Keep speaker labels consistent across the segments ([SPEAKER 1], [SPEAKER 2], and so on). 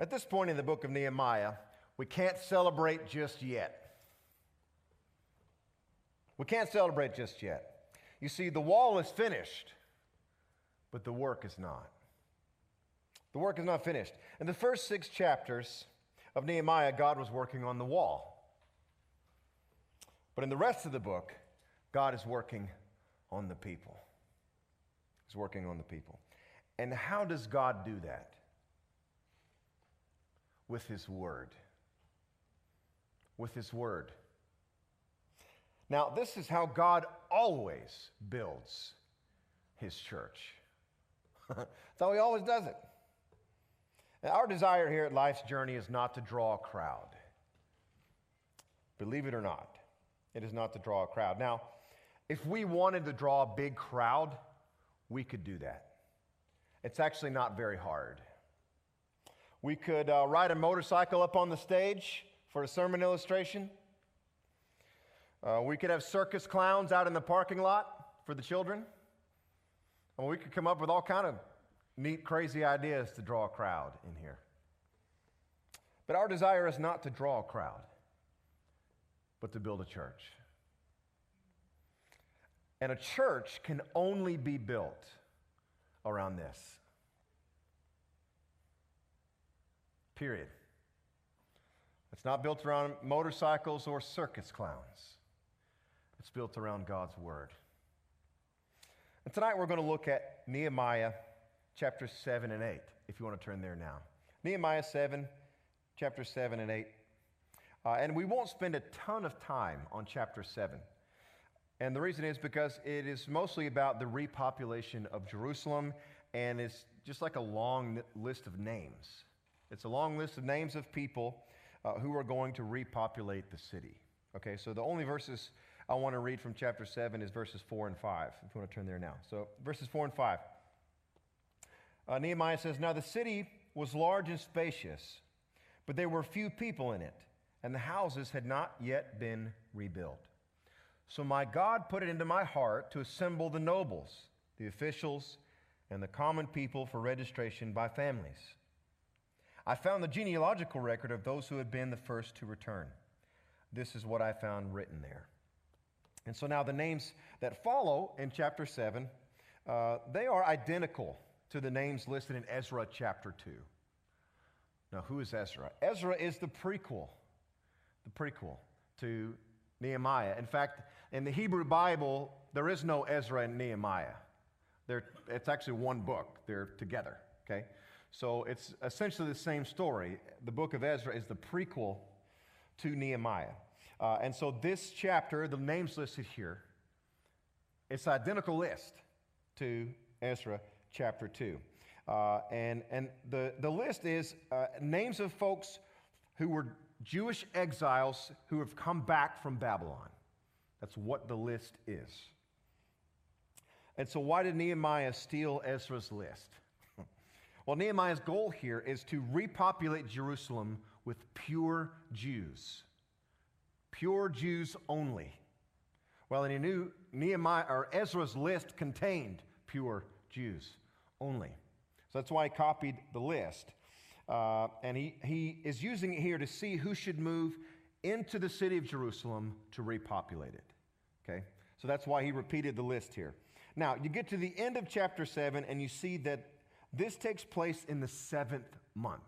[SPEAKER 1] At this point in the book of Nehemiah, we can't celebrate just yet. We can't celebrate just yet. You see, the wall is finished, but the work is not. The work is not finished. In the first six chapters of Nehemiah, God was working on the wall. But in the rest of the book, God is working on the people. He's working on the people. And how does God do that? With His Word. With His Word. Now, this is how God always builds His church. That's how He always does it. Now, our desire here at Life's Journey is not to draw a crowd. Believe it or not, it is not to draw a crowd. Now, if we wanted to draw a big crowd, we could do that. It's actually not very hard. We could uh, ride a motorcycle up on the stage for a sermon illustration. Uh, we could have circus clowns out in the parking lot for the children. And we could come up with all kind of neat, crazy ideas to draw a crowd in here. But our desire is not to draw a crowd, but to build a church. And a church can only be built around this. Period. It's not built around motorcycles or circus clowns. It's built around God's Word. And tonight we're going to look at Nehemiah chapter 7 and 8, if you want to turn there now. Nehemiah 7, chapter 7 and 8. Uh, and we won't spend a ton of time on chapter 7. And the reason is because it is mostly about the repopulation of Jerusalem, and it's just like a long list of names. It's a long list of names of people uh, who are going to repopulate the city. Okay, so the only verses I want to read from chapter 7 is verses 4 and 5, if you want to turn there now. So, verses 4 and 5. Uh, Nehemiah says, Now the city was large and spacious, but there were few people in it, and the houses had not yet been rebuilt. So my God put it into my heart to assemble the nobles, the officials, and the common people for registration by families. I found the genealogical record of those who had been the first to return. This is what I found written there. And so now the names that follow in chapter 7, uh, they are identical to the names listed in Ezra chapter 2. Now, who is Ezra? Ezra is the prequel, the prequel to Nehemiah. In fact, in the Hebrew Bible, there is no Ezra and Nehemiah. They're, it's actually one book, they're together, okay? So it's essentially the same story. The book of Ezra is the prequel to Nehemiah. Uh, and so this chapter, the names listed here, it's identical list to Ezra chapter 2. Uh, and and the, the list is uh, names of folks who were Jewish exiles who have come back from Babylon. That's what the list is. And so, why did Nehemiah steal Ezra's list? Well, Nehemiah's goal here is to repopulate Jerusalem with pure Jews, pure Jews only. Well, and he knew Nehemiah or Ezra's list contained pure Jews only. So that's why he copied the list. Uh, and he, he is using it here to see who should move into the city of Jerusalem to repopulate it. Okay? So that's why he repeated the list here. Now, you get to the end of chapter 7, and you see that this takes place in the seventh month.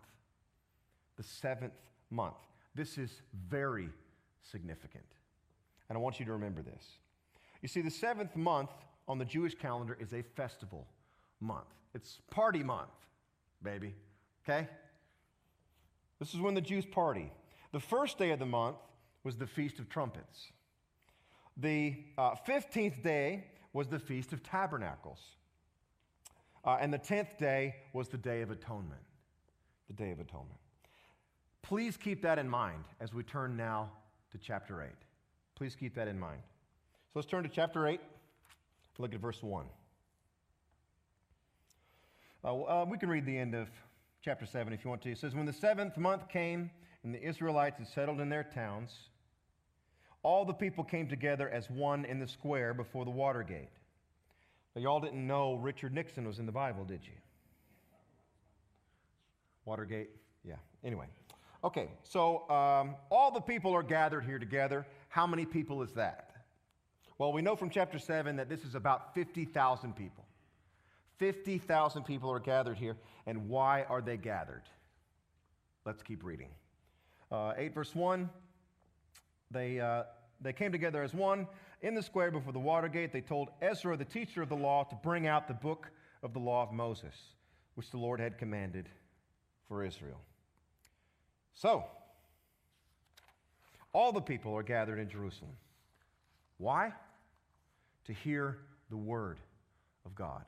[SPEAKER 1] The seventh month. This is very significant. And I want you to remember this. You see, the seventh month on the Jewish calendar is a festival month. It's party month, baby. Okay? This is when the Jews party. The first day of the month was the Feast of Trumpets. The uh, 15th day was the Feast of Tabernacles. Uh, and the 10th day was the Day of Atonement. The Day of Atonement. Please keep that in mind as we turn now to chapter 8. Please keep that in mind. So let's turn to chapter 8. Look at verse 1. Uh, uh, we can read the end of chapter 7 if you want to. It says, When the seventh month came and the Israelites had settled in their towns, all the people came together as one in the square before the water gate. Now, y'all didn't know Richard Nixon was in the Bible, did you? Watergate? Yeah. Anyway, okay, so um, all the people are gathered here together. How many people is that? Well, we know from chapter 7 that this is about 50,000 people. 50,000 people are gathered here. And why are they gathered? Let's keep reading. Uh, 8 verse 1 they, uh, they came together as one in the square before the water gate. They told Ezra, the teacher of the law, to bring out the book of the law of Moses, which the Lord had commanded for Israel. So, all the people are gathered in Jerusalem. Why? To hear the word of God.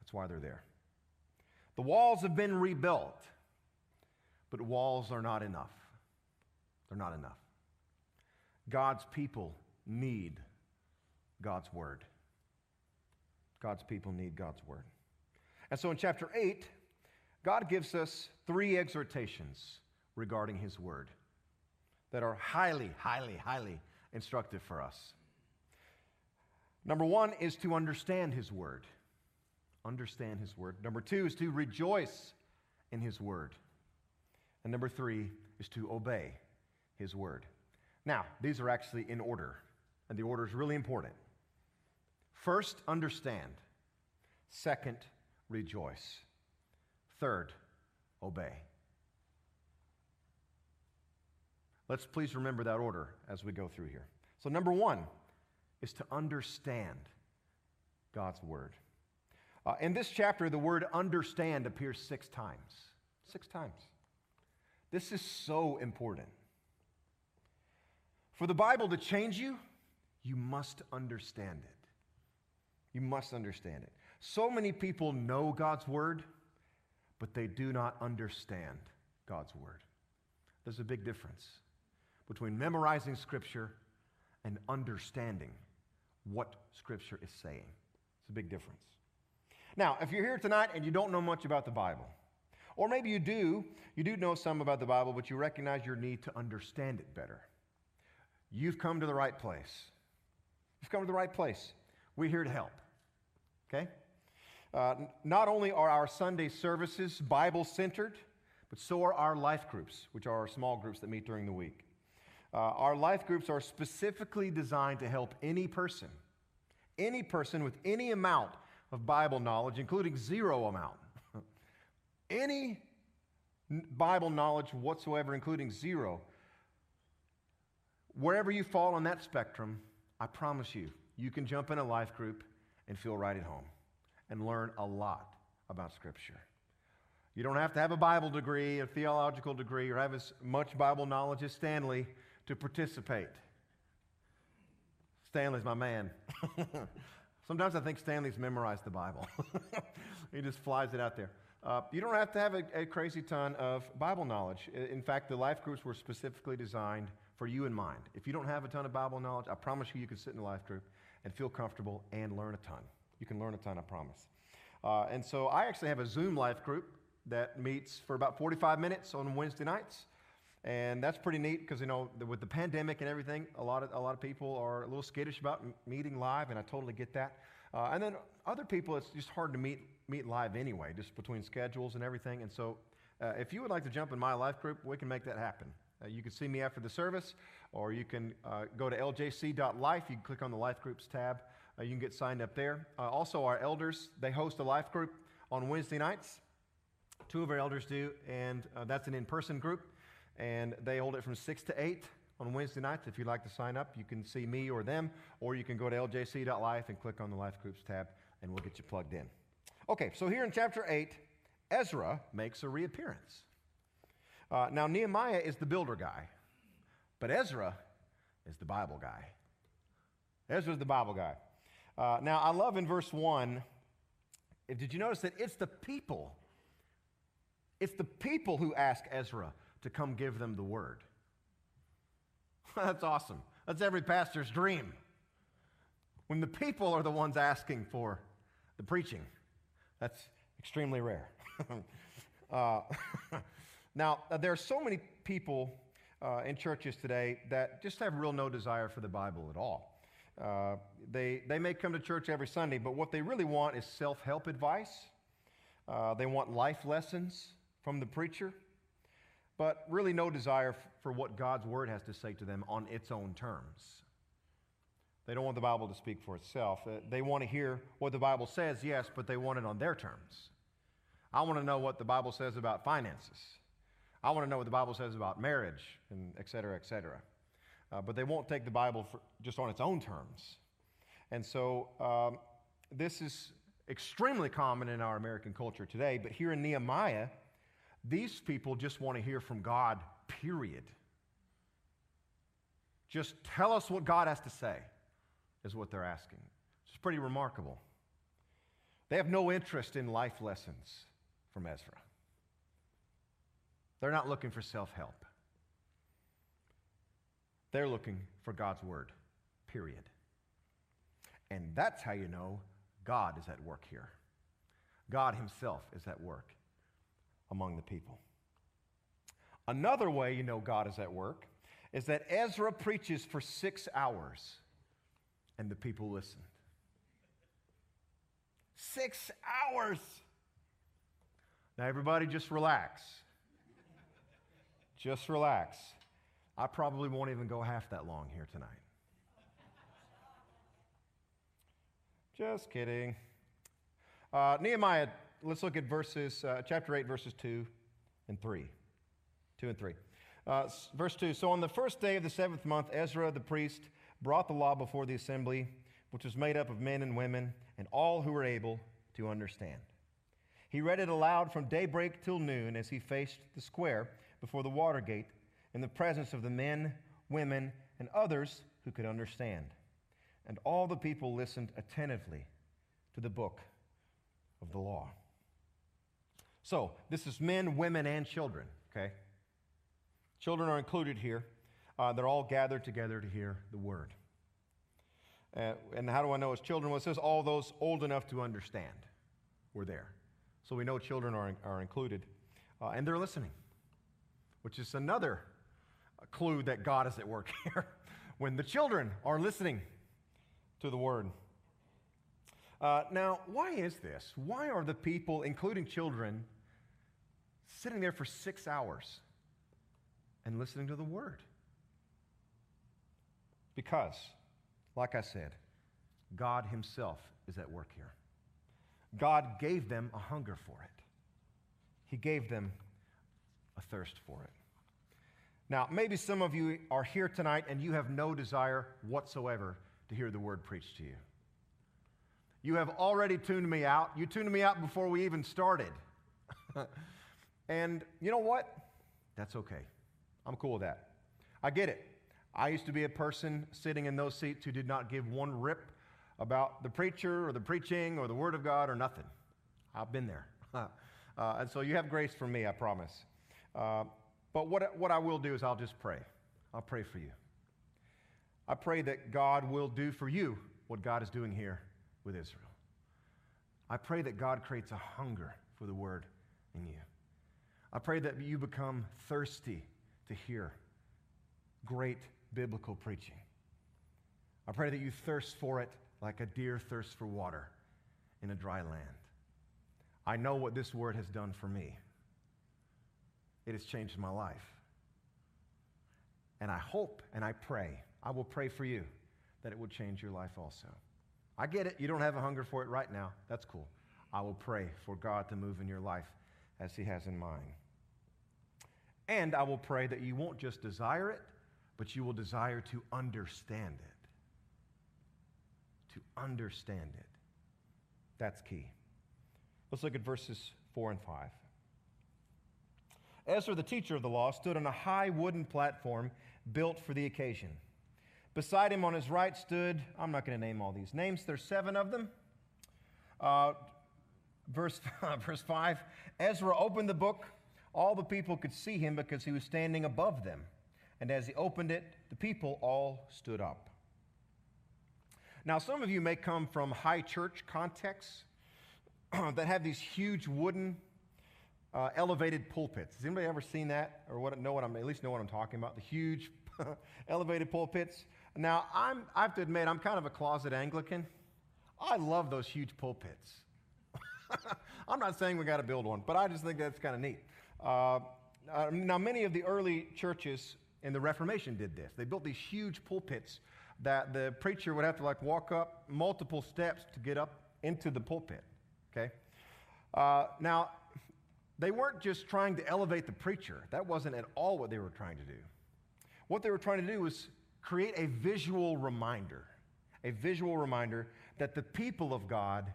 [SPEAKER 1] That's why they're there. The walls have been rebuilt, but walls are not enough. They're not enough. God's people need God's word. God's people need God's word. And so in chapter 8, God gives us three exhortations regarding his word that are highly, highly, highly instructive for us. Number one is to understand his word. Understand his word. Number two is to rejoice in his word. And number three is to obey his word. Now, these are actually in order, and the order is really important. First, understand. Second, rejoice. Third, obey. Let's please remember that order as we go through here. So, number one is to understand God's word. Uh, in this chapter, the word understand appears six times. Six times. This is so important. For the Bible to change you, you must understand it. You must understand it. So many people know God's word, but they do not understand God's word. There's a big difference between memorizing Scripture and understanding what Scripture is saying. It's a big difference. Now, if you're here tonight and you don't know much about the Bible, or maybe you do, you do know some about the Bible, but you recognize your need to understand it better, you've come to the right place. You've come to the right place. We're here to help. Okay? Uh, not only are our Sunday services Bible centered, but so are our life groups, which are our small groups that meet during the week. Uh, our life groups are specifically designed to help any person, any person with any amount of Bible knowledge, including zero amount, any Bible knowledge whatsoever, including zero, wherever you fall on that spectrum, I promise you, you can jump in a life group and feel right at home and learn a lot about Scripture. You don't have to have a Bible degree, a theological degree, or have as much Bible knowledge as Stanley to participate. Stanley's my man. Sometimes I think Stanley's memorized the Bible. he just flies it out there. Uh, you don't have to have a, a, crazy ton of Bible knowledge. In fact, the life groups were specifically designed for you in mind. If you don't have a ton of Bible knowledge, I promise you, you can sit in a life group and feel comfortable and learn a ton. You can learn a ton, I promise. Uh, and so I actually have a Zoom life group that meets for about 45 minutes on Wednesday nights. And that's pretty neat because, you know, with the pandemic and everything, a lot of, a lot of people are a little skittish about meeting live, and I totally get that. Uh, and then other people, it's just hard to meet, meet live anyway, just between schedules and everything. And so uh, if you would like to jump in my life group, we can make that happen. Uh, you can see me after the service, or you can uh, go to ljc.life. You can click on the life groups tab. Uh, you can get signed up there. Uh, also, our elders, they host a life group on Wednesday nights. Two of our elders do, and that's an in person group and they hold it from 6 to 8 on Wednesday nights. If you'd like to sign up, you can see me or them, or you can go to ljc.life and click on the Life Groups tab, and we'll get you plugged in. Okay, so here in chapter 8, Ezra makes a reappearance. Uh, now, Nehemiah is the builder guy, but Ezra is the Bible guy. Ezra's the Bible guy. Uh, now, I love in verse 1, did you notice that it's the people? It's the people who ask Ezra, to come give them the word. That's awesome. That's every pastor's dream. When the people are the ones asking for the preaching, that's extremely rare. uh, now, uh, there are so many people uh, in churches today that just have real no desire for the Bible at all. Uh, they, they may come to church every Sunday, but what they really want is self help advice. Uh, they want life lessons from the preacher. but really no desire f- for what God's word has to say to them on its own terms. They don't want the Bible to speak for itself. Uh, They want to hear what the Bible says, yes, but they want it on their terms. I want to know what the Bible says about finances. I want to know what the Bible says about marriage, and et cetera, et cetera. Uh, but they won't take the Bible for, just on its own terms. And so um, this is extremely common in our American culture today. But here in Nehemiah, these people just want to hear from God, period. Just tell us what God has to say, is what they're asking. It's pretty remarkable. They have no interest in life lessons from Ezra. They're not looking for self help. They're looking for God's word, period. And that's how you know God is at work here. God Himself is at work among the people. Another way you know God is at work is that Ezra preaches for six hours and the people listen. Six hours. Now, everybody, just relax. Just relax. I probably won't even go half that long here tonight. Just kidding. Uh, Nehemiah, let's look at verses, uh, chapter 8, verses 2 and 3. 2 and 3. Uh, verse 2 So on the first day of the seventh month, Ezra the priest brought the law before the assembly, which was made up of men and women, and all who were able to understand. He read it aloud from daybreak till noon as he faced the square before the water gate in the presence of the men, women, and others who could understand. And all the people listened attentively to the book of the law. So, this is men, women, and children, okay? Children are included here. Uh, they're all gathered together to hear the word. Uh, and how do I know it's children? Well, it says all those old enough to understand were there. So we know children are, are included. Uh, and they're listening, which is another clue that God is at work here. when the children are listening to the word. Uh, now, why is this? Why are the people, including children, sitting there for six hours and listening to the word? Because, like I said, God Himself is at work here. God gave them a hunger for it, He gave them a thirst for it. Now, maybe some of you are here tonight and you have no desire whatsoever to hear the word preached to you. You have already tuned me out. You tuned me out before we even started. and you know what? That's okay. I'm cool with that. I get it. I used to be a person sitting in those seats who did not give one rip about the preacher or the preaching or the Word of God or nothing. I've been there. uh, and so you have grace for me, I promise. Uh, but what, what I will do is I'll just pray. I'll pray for you. I pray that God will do for you what God is doing here with Israel. I pray that God creates a hunger for the Word in you. I pray that you become thirsty to hear great biblical preaching. I pray that you thirst for it like a deer thirsts for water in a dry land. I know what this word has done for me. It has changed my life. And I hope and I pray, I will pray for you that it will change your life also. I get it. You don't have a hunger for it right now. That's cool. I will pray for God to move in your life as He has in mine. And I will pray that you won't just desire it, but you will desire to understand it. To understand it. That's key. Let's look at verses 4 and 5. Ezra, the teacher of the law, stood on a high wooden platform built for the occasion. Beside him on his right stood, I'm not going to name all these names, there's seven of them. Uh, verse, verse 5 Ezra opened the book. All the people could see him because he was standing above them. And as he opened it, the people all stood up. Now, some of you may come from high church contexts that have these huge wooden uh, elevated pulpits. Has anybody ever seen that or what, know what I'm, at least know what I'm talking about? The huge elevated pulpits. Now, I'm, I have to admit, I'm kind of a closet Anglican. I love those huge pulpits. I'm not saying we got to build one, but I just think that's kind of neat. Uh, uh, now, many of the early churches in the Reformation did this. They built these huge pulpits that the preacher would have to like walk up multiple steps to get up into the pulpit. Okay? Uh, now, they weren't just trying to elevate the preacher, that wasn't at all what they were trying to do. What they were trying to do was create a visual reminder, a visual reminder that the people of God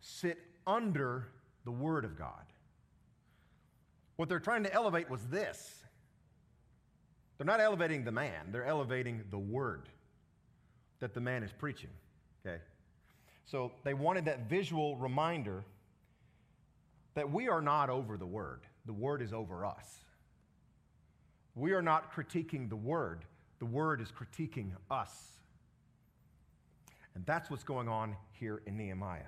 [SPEAKER 1] sit under the Word of God. What they're trying to elevate was this. They're not elevating the man, they're elevating the Word that the man is preaching. Okay? So they wanted that visual reminder that we are not over the Word, the Word is over us. We are not critiquing the Word, the Word is critiquing us. And that's what's going on here in Nehemiah.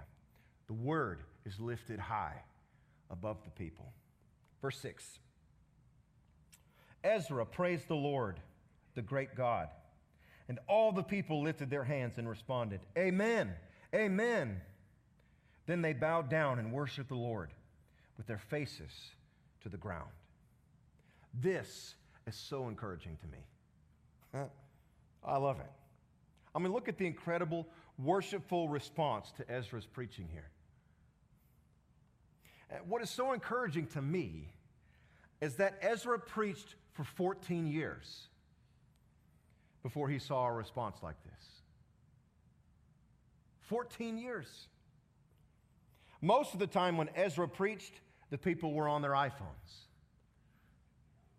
[SPEAKER 1] The Word is lifted high above the people. Verse 6 Ezra praised the Lord, the great God. And all the people lifted their hands and responded, Amen, Amen. Then they bowed down and worshiped the Lord with their faces to the ground. This is so encouraging to me. I love it. I mean, look at the incredible worshipful response to Ezra's preaching here. Uh, what is so encouraging to me is that Ezra preached for 14 years before he saw a response like this. 14 years. Most of the time when Ezra preached, the people were on their iPhones.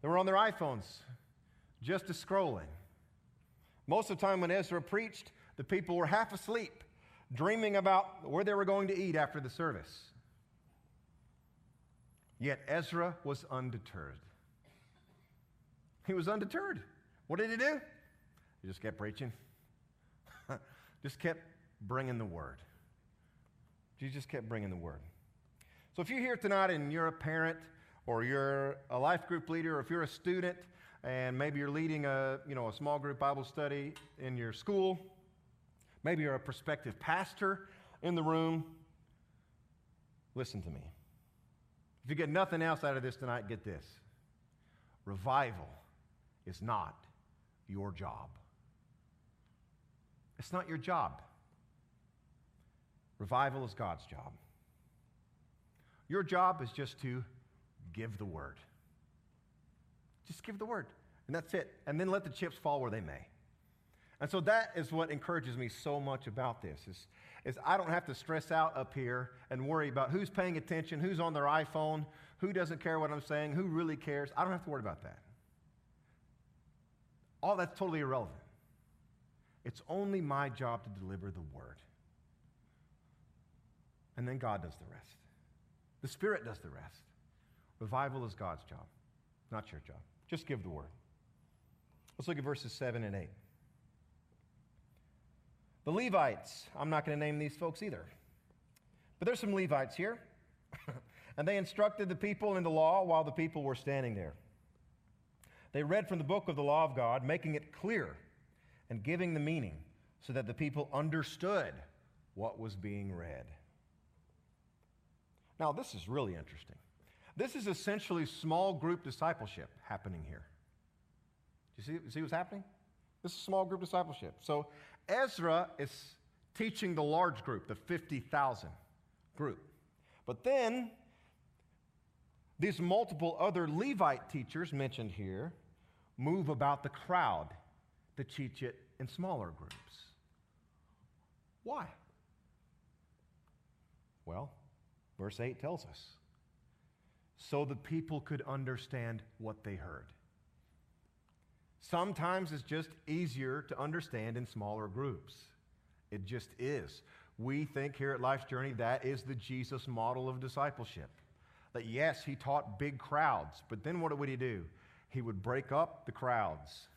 [SPEAKER 1] They were on their iPhones, just scrolling. Most of the time when Ezra preached, the people were half asleep, dreaming about where they were going to eat after the service. Yet Ezra was undeterred. He was undeterred. What did he do? He just kept preaching, just kept bringing the word. He just kept bringing the word. So if you're here tonight and you're a parent or you're a life group leader or if you're a student and maybe you're leading a, you know, a small group Bible study in your school, maybe you're a prospective pastor in the room, listen to me. If you get nothing else out of this tonight, get this. Revival is not your job. It's not your job. Revival is God's job. Your job is just to give the word. Just give the word, and that's it. And then let the chips fall where they may. And so that is what encourages me so much about this is, is I don't have to stress out up here and worry about who's paying attention, who's on their iPhone, who doesn't care what I'm saying, who really cares. I don't have to worry about that. All that's totally irrelevant. It's only my job to deliver the word. And then God does the rest. The Spirit does the rest. Revival is God's job, not your job. Just give the word. Let's look at verses 7 and 8. The Levites, I'm not going to name these folks either, but there's some Levites here. and they instructed the people in the law while the people were standing there. They read from the book of the law of God, making it clear and giving the meaning so that the people understood what was being read. Now, this is really interesting. This is essentially small group discipleship happening here. Do you see, see what's happening? This is small group discipleship. So Ezra is teaching the large group, the 50,000 group. But then these multiple other Levite teachers mentioned here move about the crowd to teach it in smaller groups. Why? Well, verse 8 tells us so the people could understand what they heard. Sometimes it's just easier to understand in smaller groups. It just is. We think here at Life's Journey that is the Jesus model of discipleship. That yes, he taught big crowds, but then what would he do? He would break up the crowds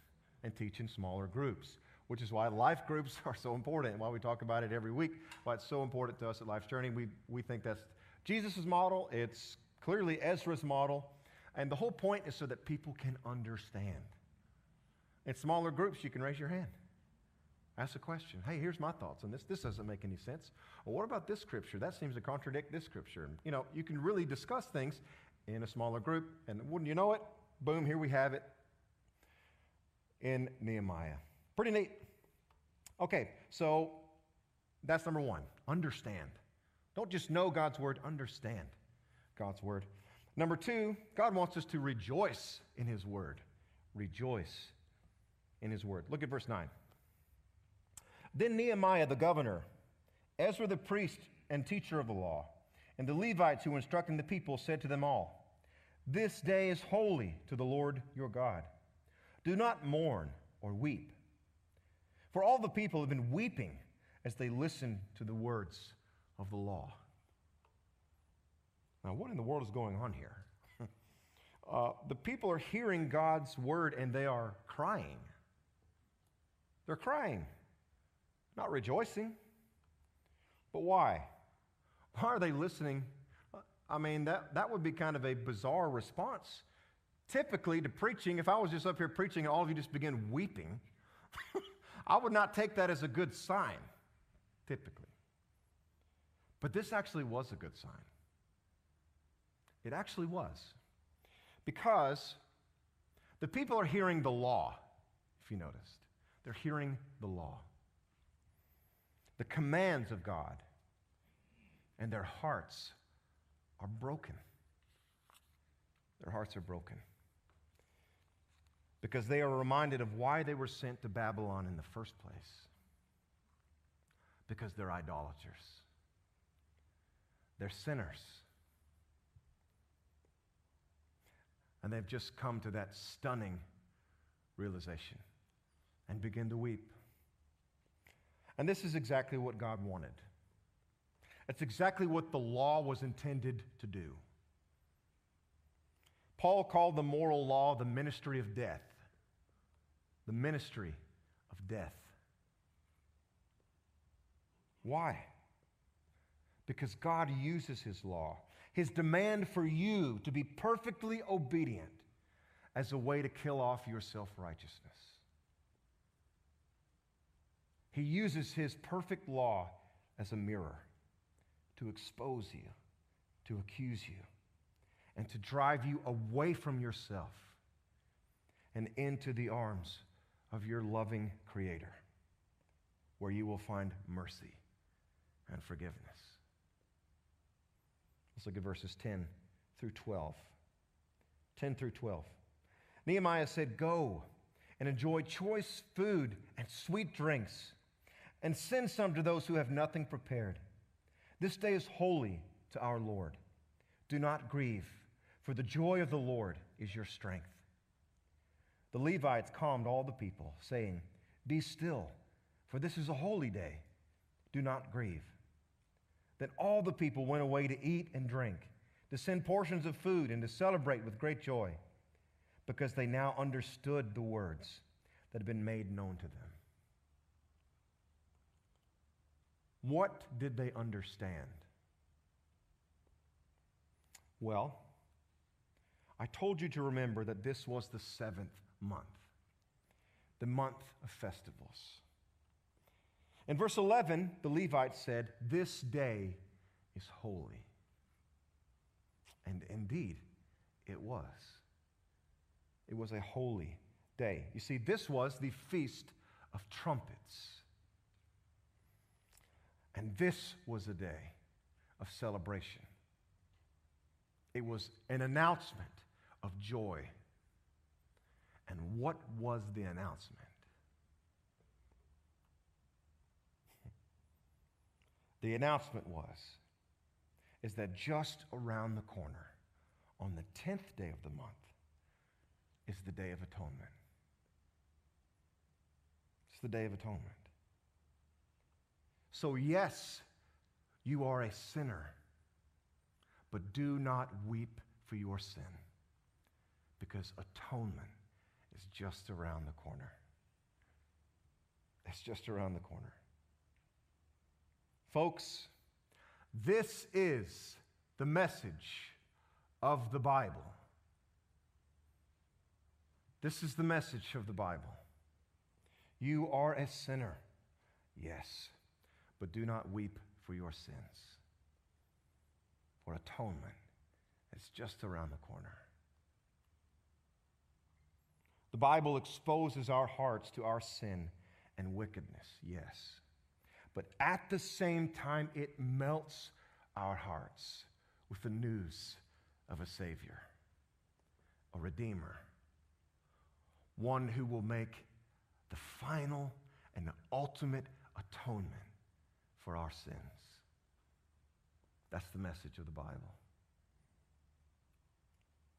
[SPEAKER 1] and teach in smaller groups, which is why life groups are so important and why we talk about it every week, why it's so important to us at Life's Journey. We, we think that's Jesus' model, it's clearly Ezra's model, and the whole point is so that people can understand. In smaller groups, you can raise your hand. Ask a question. Hey, here's my thoughts on this. This doesn't make any sense. Well, what about this scripture? That seems to contradict this scripture. You know, you can really discuss things in a smaller group, and wouldn't you know it? boom, here we have it in Nehemiah. Pretty neat. Okay, so that's number one. Understand. Don't just know God's word, understand God's word. Number two, God wants us to rejoice in his word. Rejoice in his word. Look at verse 9. Then Nehemiah the governor, Ezra the priest and teacher of the law, and the Levites who were instructing the people said to them all, This day is holy to the Lord your God. Do not mourn or weep. For all the people have been weeping as they listened to the words of the law. Now, what in the world is going on here? uh, the people are hearing God's word and they are crying. They're crying, not rejoicing. But why? Why are they listening? I mean, that, that would be kind of a bizarre response. Typically, to preaching, if I was just up here preaching and all of you just begin weeping, I would not take that as a good sign, typically. But this actually was a good sign. It actually was. Because the people are hearing the law, if you noticed. They're hearing the law, the commands of God, and their hearts are broken. Their hearts are broken. Because they are reminded of why they were sent to Babylon in the first place. Because they're idolaters, they're sinners. And they've just come to that stunning realization and begin to weep. And this is exactly what God wanted. It's exactly what the law was intended to do. Paul called the moral law the ministry of death. The ministry of death. Why? Because God uses his law, his demand for you to be perfectly obedient, as a way to kill off your self righteousness. He uses his perfect law as a mirror to expose you, to accuse you, and to drive you away from yourself and into the arms of your loving Creator, where you will find mercy and forgiveness. Let's look at verses 10 through 12. 10 through 12. Nehemiah said, Go and enjoy choice food and sweet drinks, and send some to those who have nothing prepared. This day is holy to our Lord. Do not grieve, for the joy of the Lord is your strength. The Levites calmed all the people, saying, Be still, for this is a holy day. Do not grieve. Then all the people went away to eat and drink, to send portions of food, and to celebrate with great joy, because they now understood the words that had been made known to them. What did they understand? Well, I told you to remember that this was the seventh month, the month of festivals. In verse 11, the Levites said, This day is holy. And indeed, it was. It was a holy day. You see, this was the Feast of Trumpets. And this was a day of celebration. It was an announcement of joy. And what was the announcement? The announcement was is that just around the corner on the 10th day of the month is the day of atonement. It's the day of atonement. So, yes, you are a sinner, but do not weep for your sin because atonement is just around the corner. It's just around the corner. Folks, this is the message of the Bible. This is the message of the Bible. You are a sinner, yes but do not weep for your sins. For atonement is just around the corner. The Bible exposes our hearts to our sin and wickedness, yes. But at the same time, it melts our hearts with the news of a Savior, a Redeemer, one who will make the final and the ultimate atonement for our sins. That's the message of the Bible.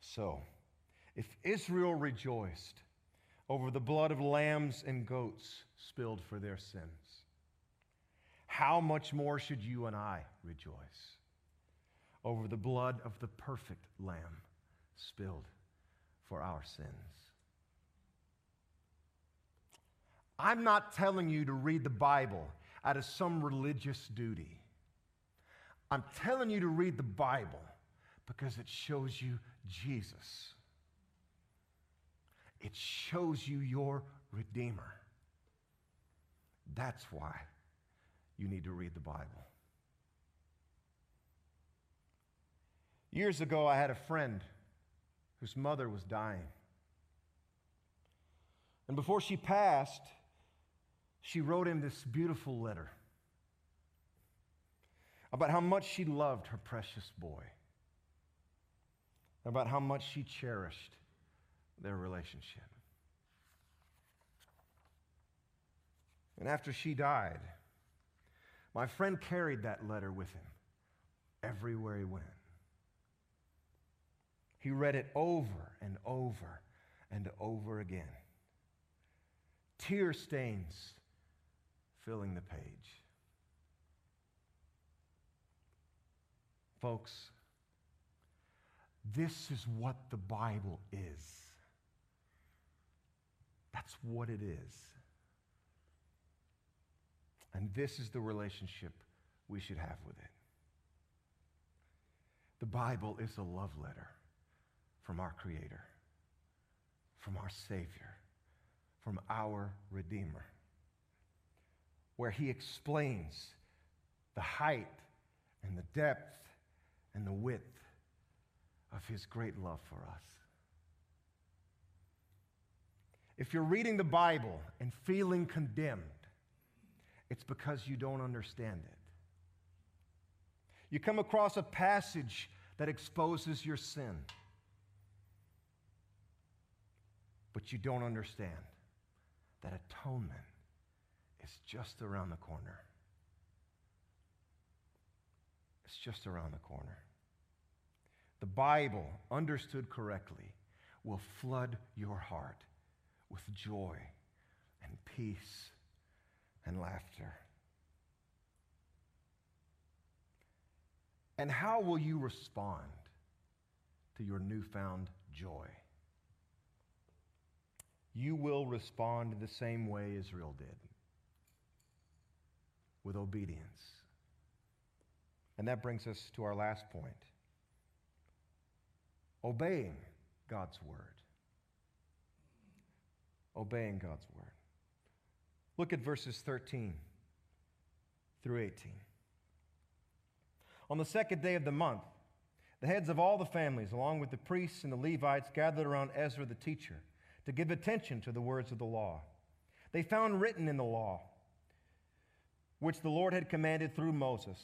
[SPEAKER 1] So, if Israel rejoiced over the blood of lambs and goats spilled for their sins, how much more should you and I rejoice over the blood of the perfect lamb spilled for our sins? I'm not telling you to read the Bible out of some religious duty. I'm telling you to read the Bible because it shows you Jesus. It shows you your Redeemer. That's why you need to read the Bible. Years ago, I had a friend whose mother was dying. And before she passed, she wrote him this beautiful letter about how much she loved her precious boy, about how much she cherished their relationship. And after she died, my friend carried that letter with him everywhere he went. He read it over and over and over again. Tear stains filling the page. Folks, this is what the Bible is. That's what it is. And this is the relationship we should have with it. The Bible is a love letter from our Creator, from our Savior, from our Redeemer where he explains the height and the depth and the width of his great love for us. If you're reading the Bible and feeling condemned, it's because you don't understand it. You come across a passage that exposes your sin, but you don't understand that atonement is just around the corner. It's just around the corner. The Bible, understood correctly, will flood your heart with joy and peace and laughter. And how will you respond to your newfound joy? You will respond in the same way Israel did with obedience. And that brings us to our last point obeying God's word. Obeying God's word. Look at verses 13 through 18. On the second day of the month, the heads of all the families, along with the priests and the Levites, gathered around Ezra the teacher to give attention to the words of the law. They found written in the law which the Lord had commanded through Moses,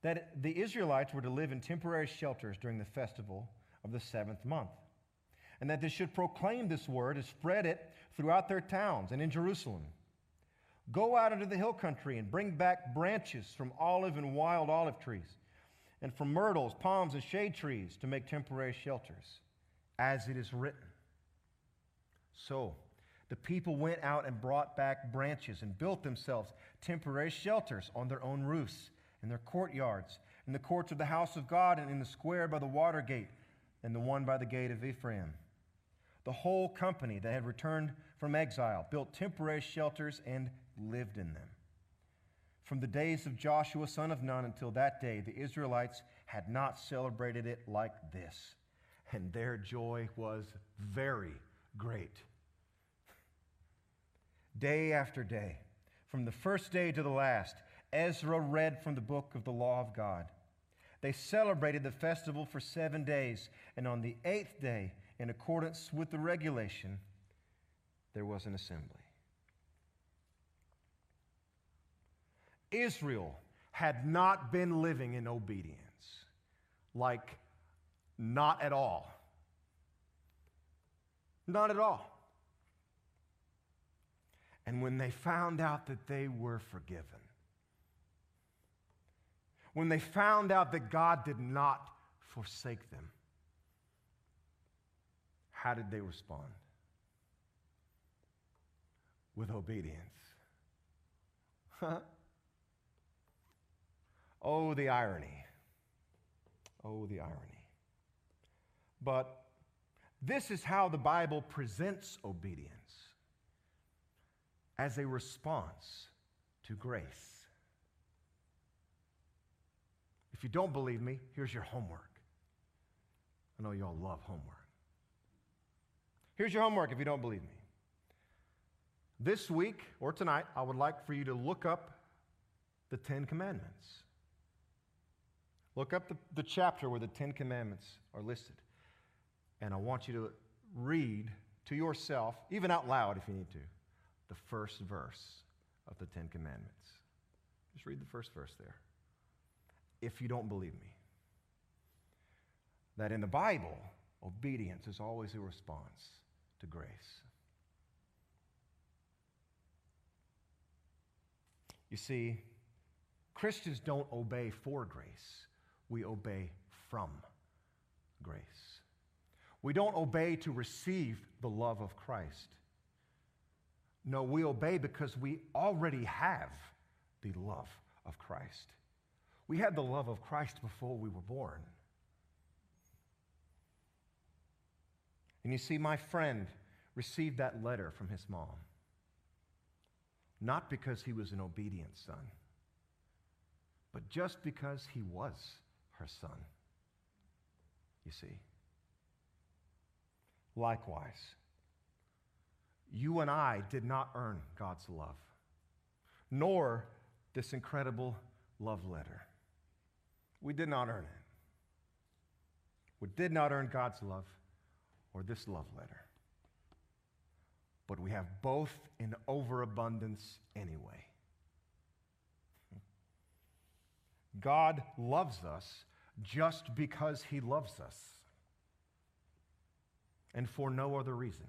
[SPEAKER 1] that the Israelites were to live in temporary shelters during the festival of the seventh month, and that they should proclaim this word and spread it throughout their towns and in Jerusalem. Go out into the hill country and bring back branches from olive and wild olive trees, and from myrtles, palms, and shade trees to make temporary shelters, as it is written. So, the people went out and brought back branches and built themselves temporary shelters on their own roofs, in their courtyards, in the courts of the house of God, and in the square by the water gate, and the one by the gate of Ephraim. The whole company that had returned from exile built temporary shelters and lived in them. From the days of Joshua, son of Nun, until that day, the Israelites had not celebrated it like this, and their joy was very great day after day. From the first day to the last, Ezra read from the book of the law of God. They celebrated the festival for seven days, and on the eighth day, in accordance with the regulation, there was an assembly. Israel had not been living in obedience, like not at all. Not at all. And when they found out that they were forgiven, when they found out that God did not forsake them, how did they respond? With obedience. oh, the irony. Oh, the irony. But this is how the Bible presents obedience as a response to grace. If you don't believe me, here's your homework. I know you all love homework. Here's your homework if you don't believe me. This week or tonight, I would like for you to look up the Ten Commandments. Look up the, the chapter where the Ten Commandments are listed. And I want you to read to yourself, even out loud if you need to, the first verse of the Ten Commandments. Just read the first verse there. If you don't believe me, that in the Bible, obedience is always a response to grace. You see, Christians don't obey for grace, we obey from grace. We don't obey to receive the love of Christ. No, we obey because we already have the love of Christ. We had the love of Christ before we were born. And you see, my friend received that letter from his mom, not because he was an obedient son, but just because he was her son. You see? Likewise, you and I did not earn God's love, nor this incredible love letter. We did not earn it. We did not earn God's love or this love letter. But we have both in overabundance anyway. God loves us just because he loves us and for no other reason.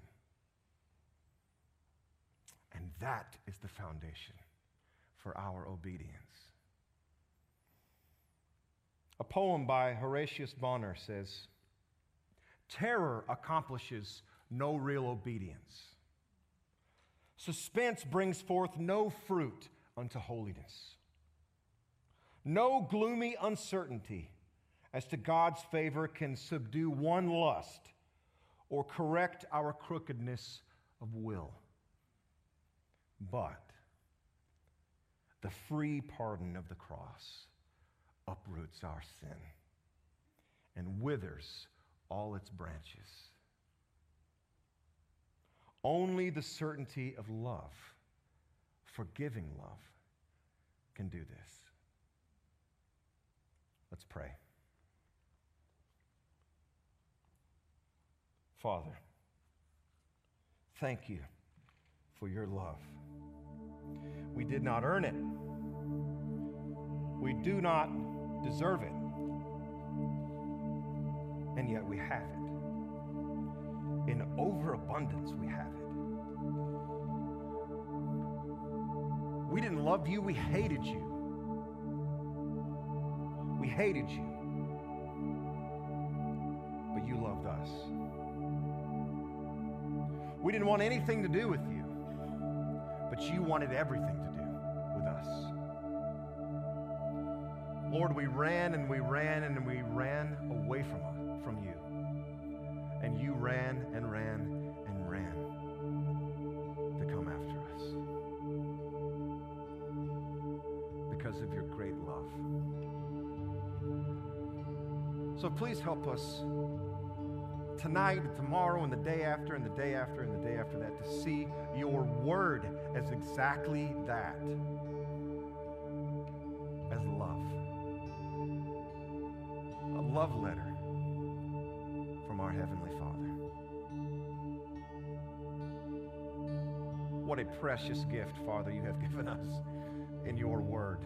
[SPEAKER 1] And that is the foundation for our obedience. A poem by Horatius Bonar says Terror accomplishes no real obedience. Suspense brings forth no fruit unto holiness. No gloomy uncertainty as to God's favor can subdue one lust or correct our crookedness of will. But the free pardon of the cross uproots our sin and withers all its branches. Only the certainty of love, forgiving love, can do this. Let's pray. Father, thank you for your love. We did not earn it. We do not deserve it and yet we have it. In overabundance, we have it. We didn't love you, we hated you. We hated you. But you loved us. We didn't want anything to do with you, but you wanted everything to do with us. Lord, we ran and we ran and we ran away from from you. And you ran and ran and ran to come after us because of your great love. So please help us tonight, tomorrow, and the day after, and the day after, and the day after that to see your word as exactly that love letter from our Heavenly Father. What a precious gift, Father, you have given us in your word.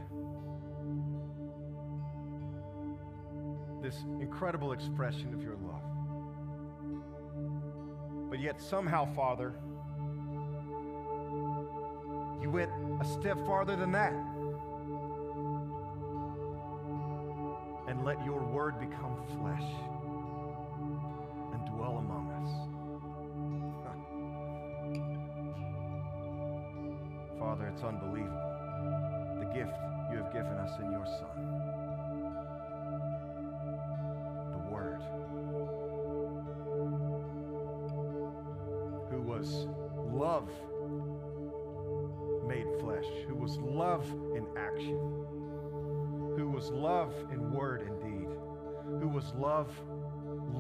[SPEAKER 1] This incredible expression of your love. But yet, somehow, Father, you went a step farther than that. Word become flesh and dwell among us. Father, it's unbelievable. The gift you have given us in your Son. The Word. Who was love made flesh, who was love in action, who was love in word and deed, who was love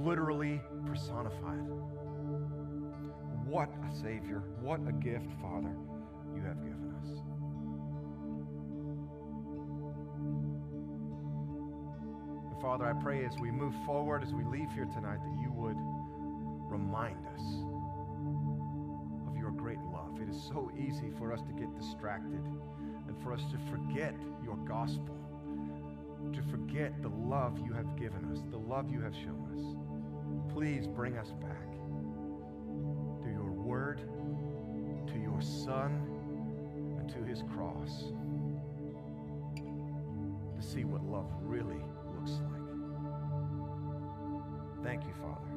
[SPEAKER 1] literally personified. What a Savior, what a gift, Father, you have given us. And Father, I pray as we move forward, as we leave here tonight, that you would remind us of your great love. It is so easy for us to get distracted and for us to forget your gospel, to forget the love you have given us, the love you have shown us. Please bring us back to your word, to your Son, and to his cross to see what love really looks like. Thank you, Father,